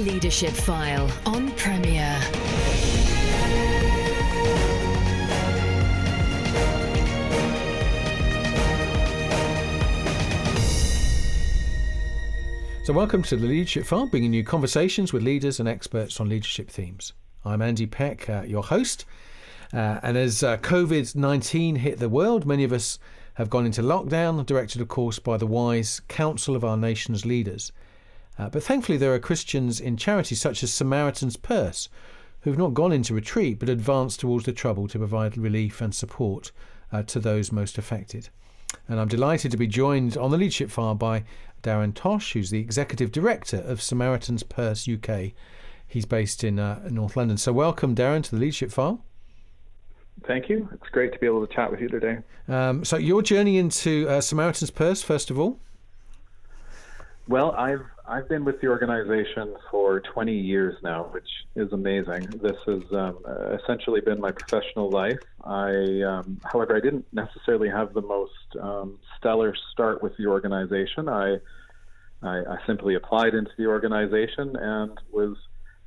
Leadership File on Premier. So, welcome to the Leadership File, bringing you conversations with leaders and experts on leadership themes. I'm Andy Peck, uh, your host. Uh, and as uh, COVID 19 hit the world, many of us have gone into lockdown, directed, of course, by the wise counsel of our nation's leaders. Uh, but thankfully, there are Christians in charities such as Samaritan's Purse who've not gone into retreat but advanced towards the trouble to provide relief and support uh, to those most affected. And I'm delighted to be joined on the leadership file by Darren Tosh, who's the executive director of Samaritan's Purse UK. He's based in uh, North London. So, welcome, Darren, to the leadership file. Thank you. It's great to be able to chat with you today. Um, so, your journey into uh, Samaritan's Purse, first of all. Well, I've I've been with the organization for 20 years now, which is amazing. This has um, essentially been my professional life. I, um, however, I didn't necessarily have the most um, stellar start with the organization. I, I, I simply applied into the organization and was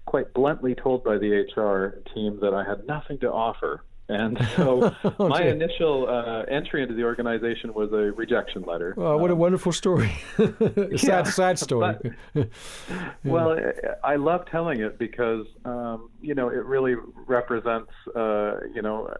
quite bluntly told by the HR team that I had nothing to offer and so oh, my initial uh, entry into the organization was a rejection letter. Well, what um, a wonderful story. sad, yeah, sad story. But, well, I love telling it because, um, you know, it really represents, uh, you know,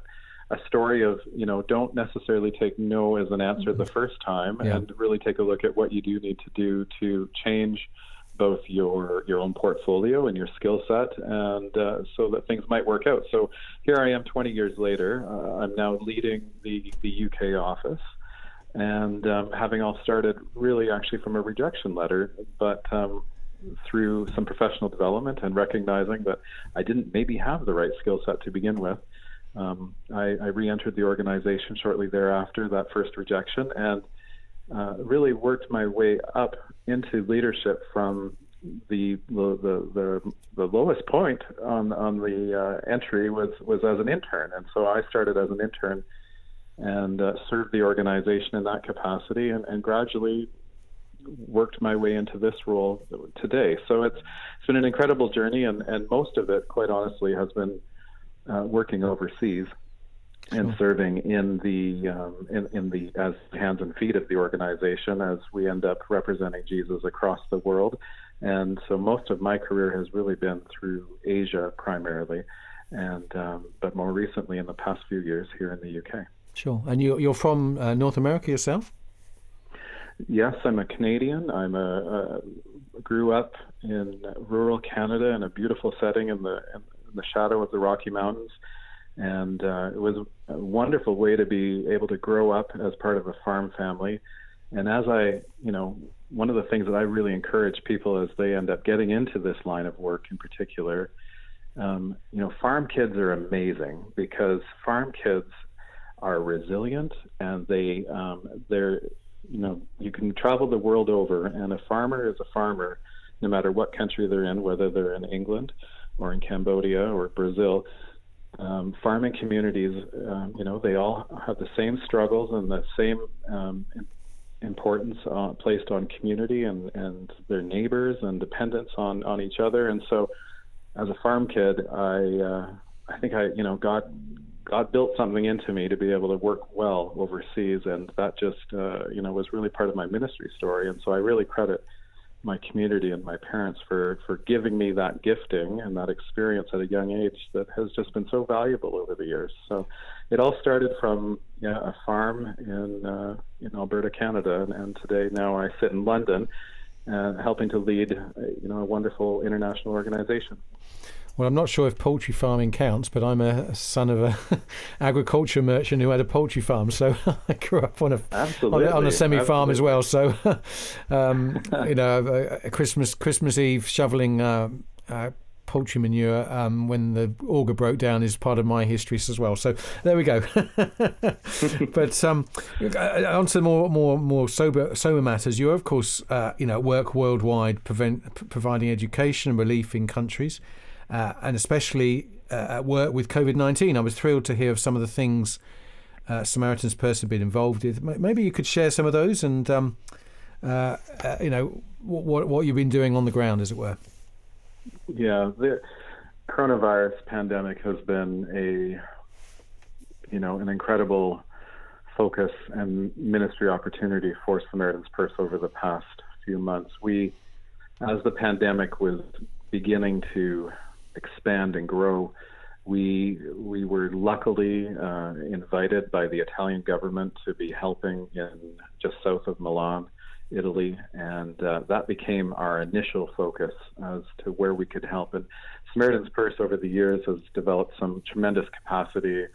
a story of, you know, don't necessarily take no as an answer the first time yeah. and really take a look at what you do need to do to change – both your your own portfolio and your skill set, and uh, so that things might work out. So here I am, 20 years later. Uh, I'm now leading the the UK office, and um, having all started really actually from a rejection letter, but um, through some professional development and recognizing that I didn't maybe have the right skill set to begin with. Um, I, I re-entered the organization shortly thereafter that first rejection, and uh, really worked my way up into leadership from the the the, the lowest point on on the uh, entry was was as an intern, and so I started as an intern and uh, served the organization in that capacity, and, and gradually worked my way into this role today. So it's it's been an incredible journey, and and most of it, quite honestly, has been uh, working overseas and serving in the um, in, in the as hands and feet of the organization as we end up representing Jesus across the world. And so most of my career has really been through Asia primarily, and um, but more recently in the past few years here in the UK. Sure. And you, you're from uh, North America yourself? Yes, I'm a Canadian. I'm a, a grew up in rural Canada in a beautiful setting in the in the shadow of the Rocky Mountains and uh, it was a wonderful way to be able to grow up as part of a farm family. And as I, you know, one of the things that I really encourage people as they end up getting into this line of work in particular, um, you know, farm kids are amazing because farm kids are resilient and they um, they're you know you can travel the world over and a farmer is a farmer no matter what country they're in whether they're in England or in Cambodia or Brazil um, farming communities, um, you know, they all have the same struggles and the same um, importance uh, placed on community and, and their neighbors and dependence on, on each other. And so, as a farm kid, I uh, I think I you know God God built something into me to be able to work well overseas, and that just uh, you know was really part of my ministry story. And so I really credit my community and my parents for for giving me that gifting and that experience at a young age that has just been so valuable over the years. So it all started from yeah, a farm in uh, in Alberta, Canada, and, and today now I sit in London, uh, helping to lead uh, you know a wonderful international organization. Well, I'm not sure if poultry farming counts, but I'm a son of a agriculture merchant who had a poultry farm, so I grew up on a on, on, a semi farm as well. So, um, you know, a Christmas Christmas Eve shoveling uh, uh, poultry manure um, when the auger broke down is part of my history as well. So there we go. but um, uh, on to more more more sober sober matters. You're of course uh, you know work worldwide, prevent, providing education and relief in countries, uh, and especially uh, at work with COVID nineteen. I was thrilled to hear of some of the things uh, Samaritan's Purse have been involved with. Maybe you could share some of those and. Um, uh, you know what what you've been doing on the ground, as it were. Yeah, the coronavirus pandemic has been a, you know, an incredible focus and ministry opportunity for Samaritan's Purse over the past few months. We, as the pandemic was beginning to expand and grow, we we were luckily uh, invited by the Italian government to be helping in just south of Milan Italy, and uh, that became our initial focus as to where we could help. And Samaritan's Purse over the years has developed some tremendous capacity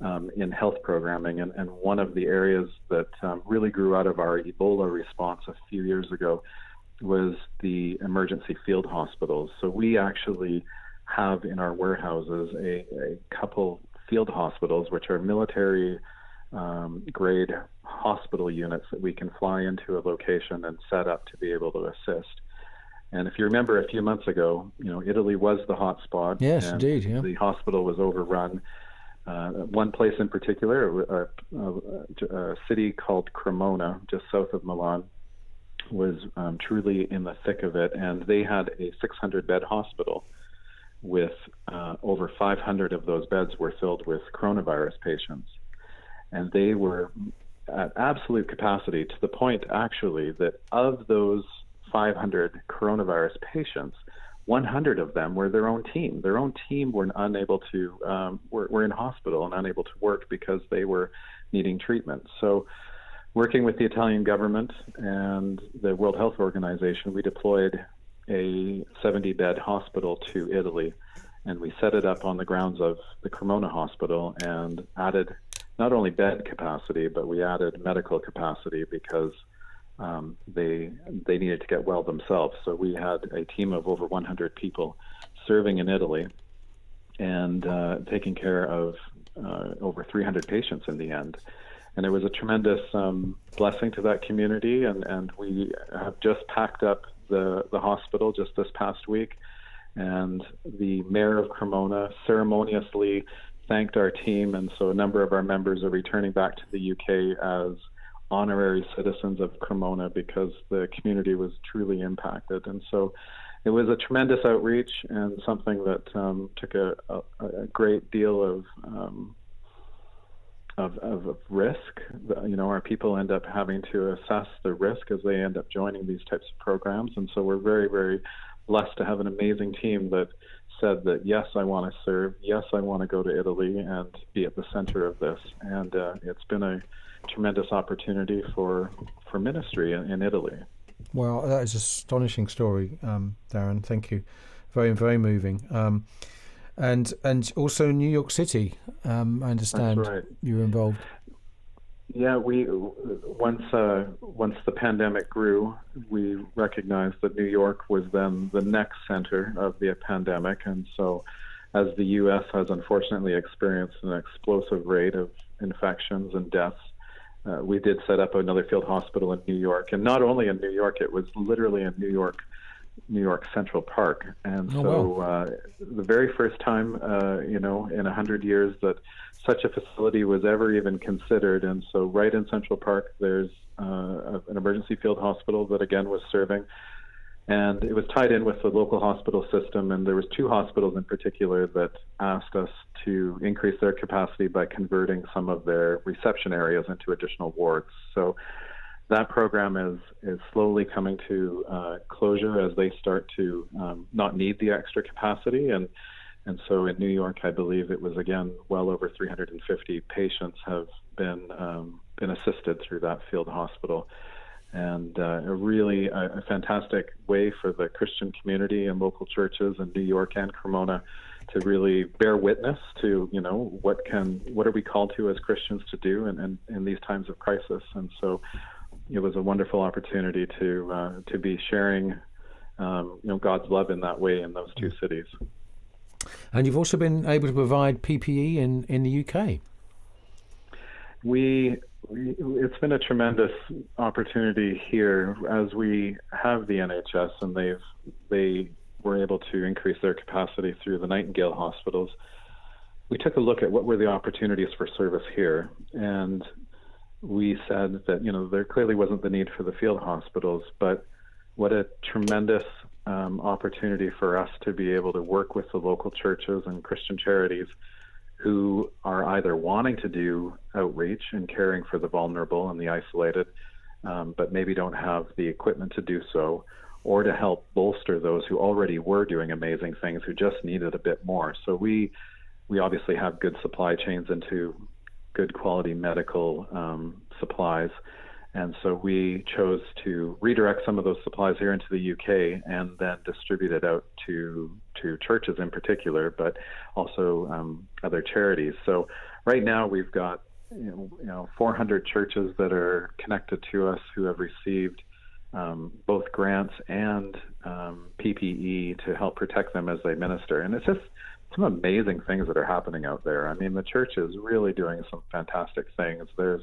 um, in health programming, and, and, one of the areas that um, really grew out of our Ebola response a few years ago was the emergency field hospitals. So we actually have in our warehouses a, a couple field hospitals, which are military um, grade hospital units that we can fly into a location and set up to be able to assist. And if you remember a few months ago, you know, Italy was the hot spot. Yes, indeed. Yeah. The hospital was overrun. Uh, one place in particular, a, a, a, city called Cremona, just south of Milan, was um, truly in the thick of it, and they had a 600 bed hospital with uh, over 500 of those beds were filled with coronavirus patients and they were at absolute capacity to the point actually that of those 500 coronavirus patients, 100 of them were their own team. Their own team were unable to um, were, were in hospital and unable to work because they were needing treatment. So, working with the Italian government and the World Health Organization, we deployed a 70 bed hospital to Italy, and we set it up on the grounds of the Cremona Hospital and added not only bed capacity, but we added medical capacity because um, they they needed to get well themselves. So we had a team of over 100 people serving in Italy and uh, taking care of uh, over 300 patients in the end. And it was a tremendous um, blessing to that community. And, and we have just packed up the, the hospital just this past week. And the mayor of Cremona ceremoniously thanked our team, and so a number of our members are returning back to the UK as honorary citizens of Cremona because the community was truly impacted. And so it was a tremendous outreach and something that um, took a, a, a, great deal of, um, of, of, risk. You know, our people end up having to assess the risk as they end up joining these types of programs. And so we're very, very blessed to have an amazing team that said that yes, I want to serve. Yes, I want to go to Italy and be at the center of this. And uh, it's been a tremendous opportunity for for ministry in, in Italy. Well, that is an astonishing story, um, Darren. Thank you. Very, very moving. Um, and and also New York City. Um, I understand right. you were involved. Yeah, we once uh, once the pandemic grew, we recognized that New York was then the next center of the pandemic, and so as the U.S. has unfortunately experienced an explosive rate of infections and deaths, uh, we did set up another field hospital in New York, and not only in New York, it was literally in New York New York Central Park. And oh, so wow. uh, the very first time, uh, you know, in a hundred years that such a facility was ever even considered. And so right in Central Park, there's uh, an emergency field hospital that again was serving. And it was tied in with the local hospital system, and there was two hospitals in particular that asked us to increase their capacity by converting some of their reception areas into additional wards. So that program is is slowly coming to uh, closure as they start to um, not need the extra capacity and and so in New York, I believe it was again well over 350 patients have been um, been assisted through that field hospital. and uh, a really a, a fantastic way for the Christian community and local churches in New York and Cremona to really bear witness to you know what can what are we called to as Christians to do in, in, in these times of crisis and so it was a wonderful opportunity to uh, to be sharing um, you know God's love in that way in those two cities. And you've also been able to provide PPE in, in the UK. We, we it's been a tremendous opportunity here as we have the NHS and they've they were able to increase their capacity through the Nightingale hospitals. We took a look at what were the opportunities for service here, and we said that you know there clearly wasn't the need for the field hospitals, but what a tremendous um, opportunity for us to be able to work with the local churches and Christian charities who are either wanting to do outreach and caring for the vulnerable and the isolated, um, but maybe don't have the equipment to do so, or to help bolster those who already were doing amazing things who just needed a bit more. So we we obviously have good supply chains into good quality medical um, supplies. And so we chose to redirect some of those supplies here into the UK and then distribute it out to to churches in particular, but also um, other charities. So right now we've got you know, 400 churches that are connected to us who have received um, both grants and um, PPE to help protect them as they minister. And it's just some amazing things that are happening out there. I mean, the church is really doing some fantastic things. There's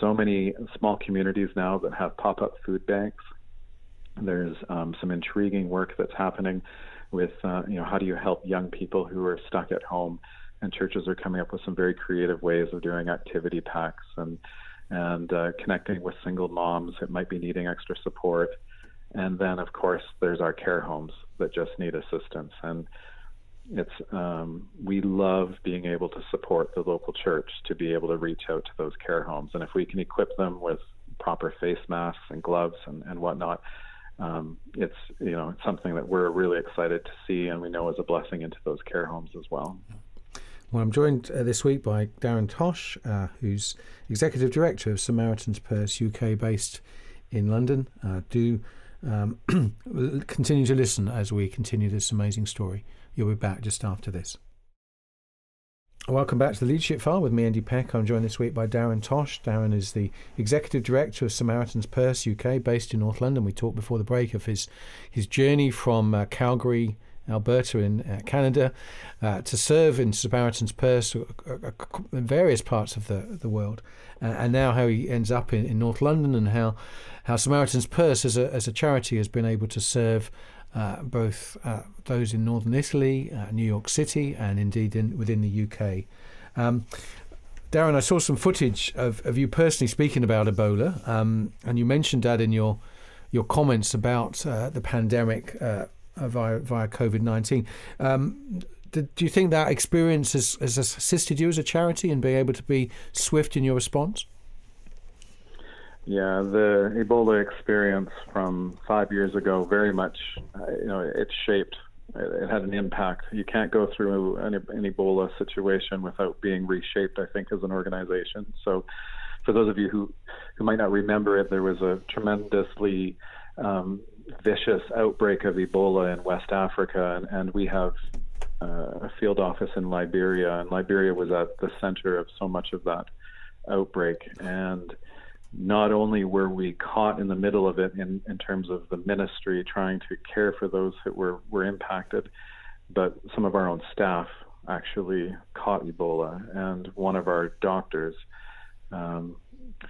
so many small communities now that have pop-up food banks. There's um, some intriguing work that's happening with, uh, you know, how do you help young people who are stuck at home? And churches are coming up with some very creative ways of doing activity packs and and uh, connecting with single moms that might be needing extra support. And then, of course, there's our care homes that just need assistance. And it's um, we love being able to support the local church to be able to reach out to those care homes, and if we can equip them with proper face masks and gloves and, and whatnot, um, it's you know it's something that we're really excited to see, and we know is a blessing into those care homes as well. Well, I'm joined uh, this week by Darren Tosh, uh, who's Executive Director of Samaritan's Purse UK, based in London. Uh, do um, continue to listen as we continue this amazing story. You'll be back just after this. Welcome back to the Leadership File with me, Andy Peck. I'm joined this week by Darren Tosh. Darren is the Executive Director of Samaritan's Purse UK, based in North London. We talked before the break of his his journey from uh, Calgary, Alberta, in uh, Canada, uh, to serve in Samaritan's Purse uh, uh, in various parts of the the world, uh, and now how he ends up in, in North London, and how how Samaritan's Purse as a as a charity has been able to serve uh, both uh, those in northern Italy, uh, New York City, and indeed in, within the UK. Um, Darren, I saw some footage of, of you personally speaking about Ebola, um, and you mentioned that in your your comments about uh, the pandemic uh, via, via COVID 19. Um, do you think that experience has, has assisted you as a charity in being able to be swift in your response? Yeah, the Ebola experience from five years ago very much, uh, you know, it shaped. It, had an impact. You can't go through an, an Ebola situation without being reshaped. I think as an organization. So, for those of you who who might not remember it, there was a tremendously um, vicious outbreak of Ebola in West Africa, and, and we have uh, a field office in Liberia, and Liberia was at the center of so much of that outbreak, and not only were we caught in the middle of it in, in terms of the ministry trying to care for those that were, were impacted, but some of our own staff actually caught Ebola. And one of our doctors um,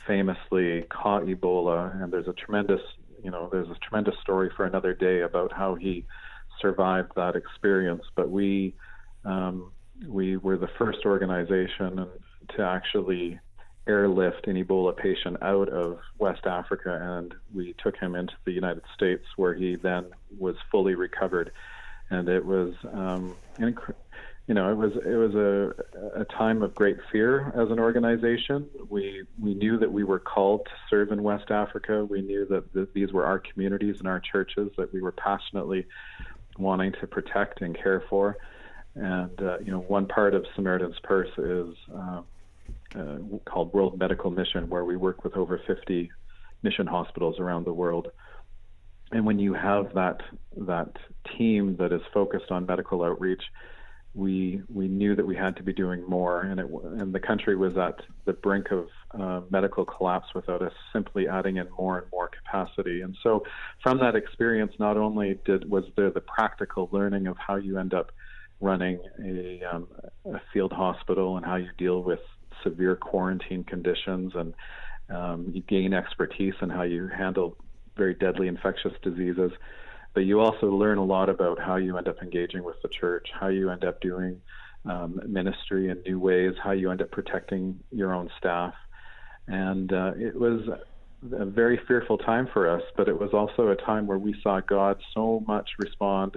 famously caught Ebola. And there's a tremendous, you know, there's a tremendous story for another day about how he survived that experience. But we, um, we were the first organization to actually airlift an Ebola patient out of West Africa, and we took him into the United States, where he then was fully recovered. And it was, um, inc- you know, it was it was a, a time of great fear as an organization. We we knew that we were called to serve in West Africa. We knew that th- these were our communities and our churches that we were passionately wanting to protect and care for. And uh, you know, one part of Samaritan's Purse is uh, uh, called World Medical Mission, where we work with over 50 mission hospitals around the world. And when you have that that team that is focused on medical outreach, we we knew that we had to be doing more, and it and the country was at the brink of uh, medical collapse without us simply adding in more and more capacity. And so, from that experience, not only did was there the practical learning of how you end up running a, um, a field hospital and how you deal with severe quarantine conditions and um, you gain expertise in how you handle very deadly infectious diseases. But you also learn a lot about how you end up engaging with the church, how you end up doing um, ministry in new ways, how you end up protecting your own staff. And uh, it was a very fearful time for us, but it was also a time where we saw God so much respond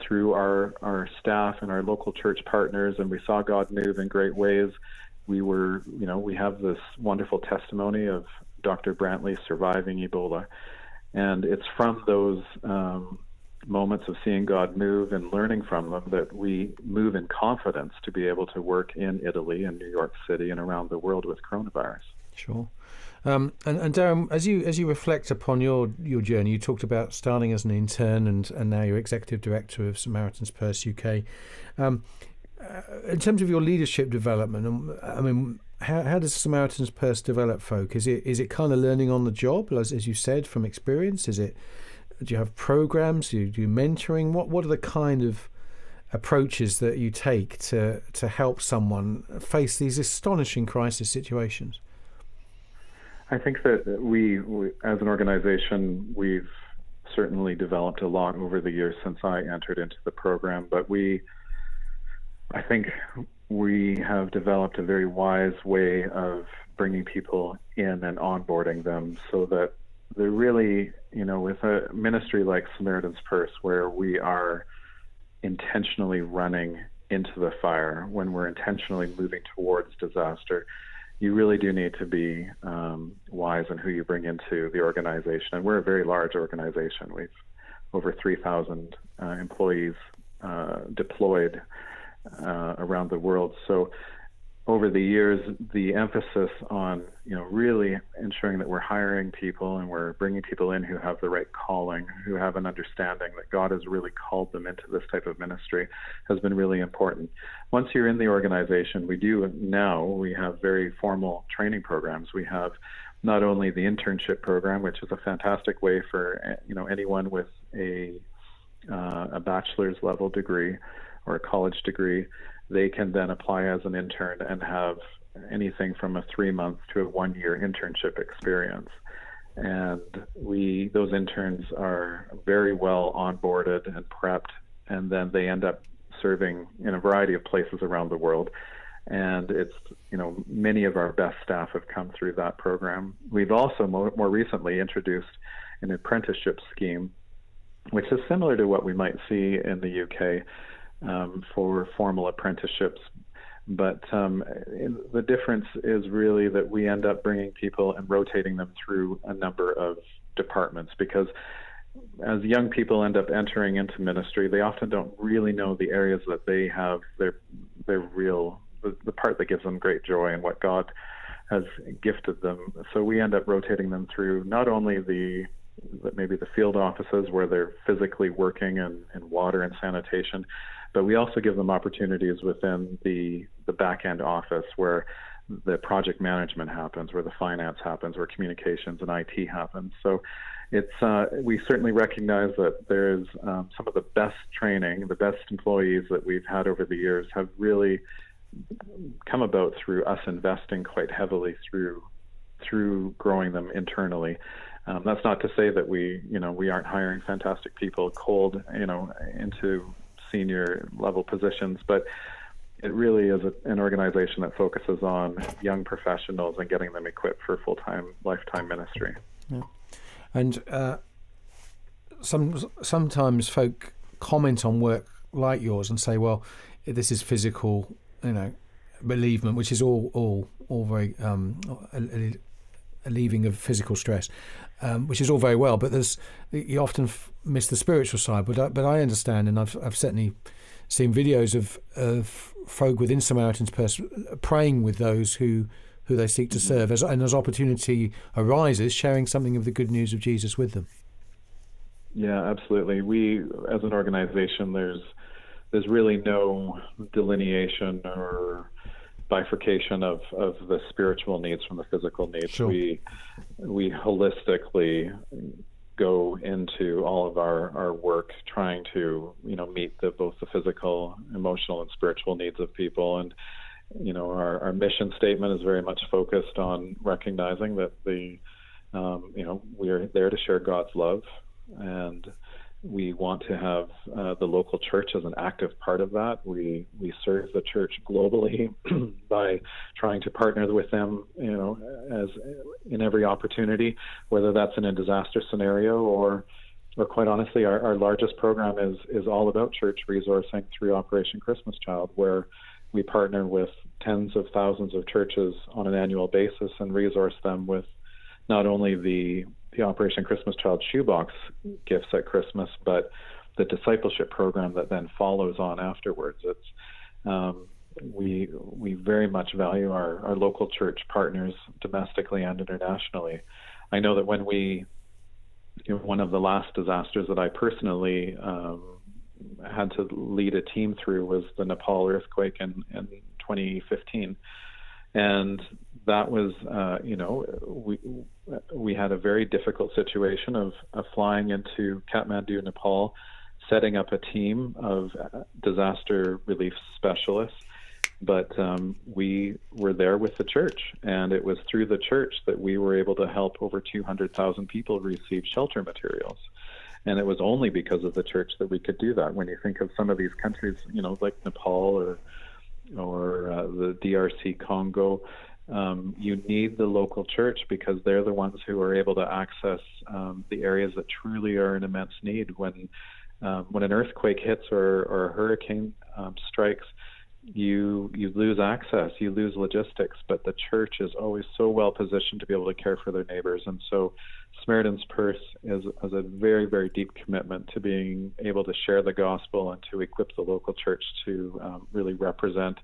through our, our staff and our local church partners, and we saw God move in great ways. We were, you know, we have this wonderful testimony of Dr. Brantley surviving Ebola. And it's from those um, moments of seeing God move and learning from them that we move in confidence to be able to work in Italy and New York City and around the world with coronavirus. Sure. Um, and, and Darren, as you as you reflect upon your your journey, you talked about starting as an intern and, and now you're executive director of Samaritan's Purse UK. Um, in terms of your leadership development, um, I mean, how, how does Samaritan's Purse develop folk? Is it is it kind of learning on the job, as, as you said, from experience? Is it do you have programs? Do you do mentoring? What what are the kind of approaches that you take to to help someone face these astonishing crisis situations? I think that we, we, as an organization, we've certainly developed a lot over the years since I entered into the program. But we, I think, we have developed a very wise way of bringing people in and onboarding them, so that they're really, you know, with a ministry like Samaritan's Purse, where we are intentionally running into the fire, when we're intentionally moving towards disaster you really do need to be um, wise in who you bring into the organization. And we're a very large organization. We've over 3,000 uh, employees uh, deployed uh, around the world. So over the years, the emphasis on you know really ensuring that we're hiring people and we're bringing people in who have the right calling, who have an understanding that God has really called them into this type of ministry, has been really important. Once you're in the organization, we do now we have very formal training programs. We have not only the internship program, which is a fantastic way for you know anyone with a uh, a bachelor's level degree or a college degree they can then apply as an intern and have anything from a three month to a one year internship experience. And we those interns are very well onboarded and prepped, and then they end up serving in a variety of places around the world. And it's you know many of our best staff have come through that program. We've also more, more recently introduced an apprenticeship scheme, which is similar to what we might see in the UK um, for formal apprenticeships. But um, the difference is really that we end up bringing people and rotating them through a number of departments because as young people end up entering into ministry, they often don't really know the areas that they have their their real the, the part that gives them great joy and what God has gifted them. So we end up rotating them through not only the maybe the field offices where they're physically working in, in water and sanitation, but we also give them opportunities within the the back end office where the project management happens, where the finance happens, where communications and IT happens. So it's uh, we certainly recognize that there's um, some of the best training, the best employees that we've had over the years have really come about through us investing quite heavily through through growing them internally. Um, that's not to say that we, you know, we aren't hiring fantastic people cold, you know, into senior level positions, but it really is a, an organization that focuses on young professionals and getting them equipped for full time, lifetime ministry. Yeah. And uh, some sometimes folk comment on work like yours and say, "Well, this is physical, you know, bereavement, which is all all all very um, relieving of physical stress, um, which is all very well. But there's you often f- miss the spiritual side. But I, but I understand, and I've I've certainly seen videos of of folk within Samaritan's Purse praying with those who who they seek to mm-hmm. serve, as, and as opportunity arises, sharing something of the good news of Jesus with them. Yeah, absolutely. We, as an organization, there's there's really no delineation or bifurcation of, of the spiritual needs from the physical needs. Sure. We we holistically go into all of our, our work trying to you know meet the, both the physical, emotional, and spiritual needs of people. And you know our, our mission statement is very much focused on recognizing that the um, you know we're there to share God's love and we want to have uh, the local church as an active part of that. We we serve the church globally by trying to partner with them, you know, as in every opportunity, whether that's in a disaster scenario or or quite honestly, our, our largest program is is all about church resourcing through Operation Christmas Child, where we partner with tens of thousands of churches on an annual basis and resource them with not only the the Operation Christmas Child shoebox gifts at Christmas, but the discipleship program that then follows on afterwards. It's um, we we very much value our, our local church partners domestically and internationally. I know that when we one of the last disasters that I personally um, had to lead a team through was the Nepal earthquake in, in 2015 and that was uh, you know we we had a very difficult situation of, of flying into Kathmandu, Nepal, setting up a team of uh, disaster relief specialists. But um, we were there with the church, and it was through the church that we were able to help over 200,000 people receive shelter materials. And it was only because of the church that we could do that. When you think of some of these countries, you know, like Nepal or or uh, the DRC Congo, um, you need the local church because they're the ones who are able to access um, the areas that truly are in immense need. When um, when an earthquake hits or, or a hurricane um, strikes, you you lose access, you lose logistics. But the church is always so well positioned to be able to care for their neighbors, and so Samaritan's Purse is, is a very very deep commitment to being able to share the gospel and to equip the local church to um, really represent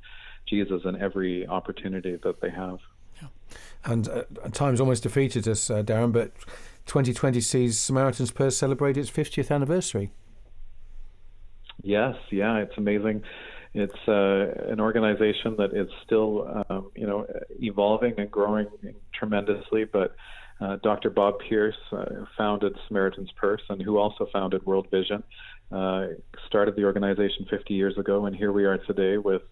Jesus in every opportunity that they have. Yeah. And uh, time's almost defeated us, uh, Darren, but 2020 sees Samaritan's Purse celebrate its 50th anniversary. Yes, yeah, it's amazing. It's uh, an organization that is still, um, you know, evolving and growing tremendously. But uh, Dr. Bob Pierce uh, founded Samaritan's Purse, and who also founded World Vision, uh, started the organization 50 years ago, and here we are today with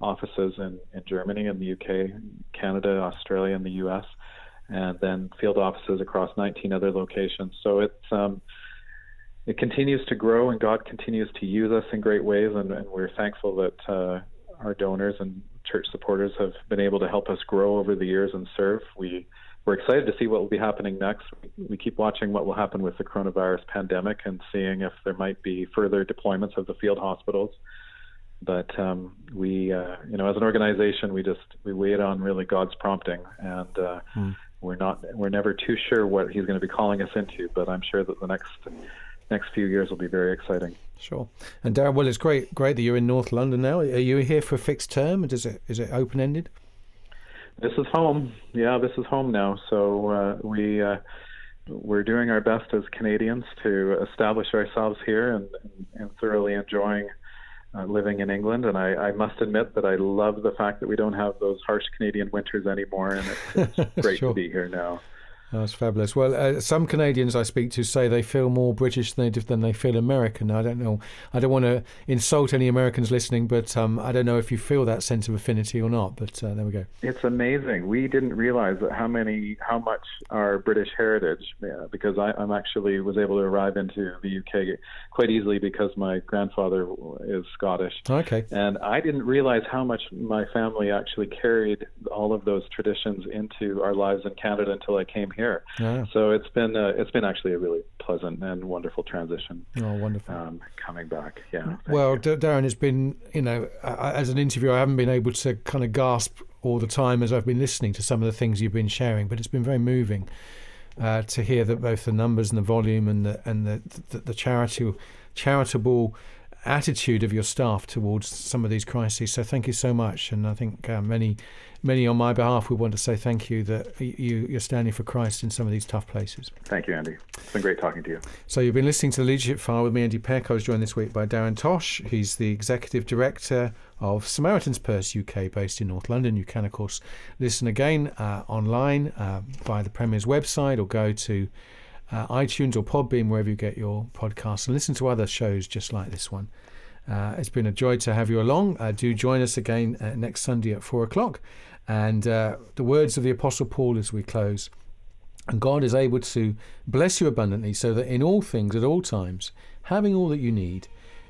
offices in, in Germany and the UK, Canada, Australia, and the US, and then field offices across 19 other locations. So it's um, it continues to grow, and God continues to use us in great ways, and, and we're thankful that uh, our donors and church supporters have been able to help us grow over the years and serve. We we're excited to see what will be happening next. We keep watching what will happen with the coronavirus pandemic and seeing if there might be further deployments of the field hospitals but um, we, uh, you know, as an organization, we just we wait on really God's prompting, and uh, hmm. we're not we're never too sure what He's going to be calling us into. But I'm sure that the next next few years will be very exciting. Sure. And Darren, well, it's great great that you're in North London now. Are you here for a fixed term? Or is it is it open ended? This is home. Yeah, this is home now. So uh, we. Uh, we're doing our best as Canadians to establish ourselves here and, and, and thoroughly enjoying uh, living in England, and I, I, must admit that I love the fact that we don't have those harsh Canadian winters anymore, and it's, it's great sure. to be here now. That's fabulous. Well, uh, some Canadians I speak to say they feel more British than they, than they feel American. I don't know. I don't want to insult any Americans listening, but um, I don't know if you feel that sense of affinity or not. But uh, there we go. It's amazing. We didn't realize that how many, how much our British heritage, yeah, because I, I'm actually was able to arrive into the UK quite easily because my grandfather is Scottish. Okay. And I didn't realize how much my family actually carried all of those traditions into our lives in Canada until I came here. Yeah. So it's been uh, it's been actually a really pleasant and wonderful transition. Oh, wonderful! Um, coming back, yeah. Well, D- Darren, it's been you know as an interviewer, I haven't been able to kind of gasp all the time as I've been listening to some of the things you've been sharing, but it's been very moving. Uh, to hear that both the numbers and the volume and the and the the, the charity, charitable attitude of your staff towards some of these crises. So thank you so much, and I think uh, many, many on my behalf, we want to say thank you that you, you're standing for Christ in some of these tough places. Thank you, Andy. It's been great talking to you. So you've been listening to the Leadership File with me, Andy Peck. I was joined this week by Darren Tosh. He's the executive director of Samaritan's Purse UK, based in North London. You can, of course, listen again uh, online uh, via the Premier's website or go to uh, iTunes or Podbean, wherever you get your podcasts, and listen to other shows just like this one. Uh, it's been a joy to have you along. Uh, do join us again uh, next Sunday at four o'clock. And uh, the words of the Apostle Paul as we close. And God is able to bless you abundantly, so that in all things, at all times, having all that you need,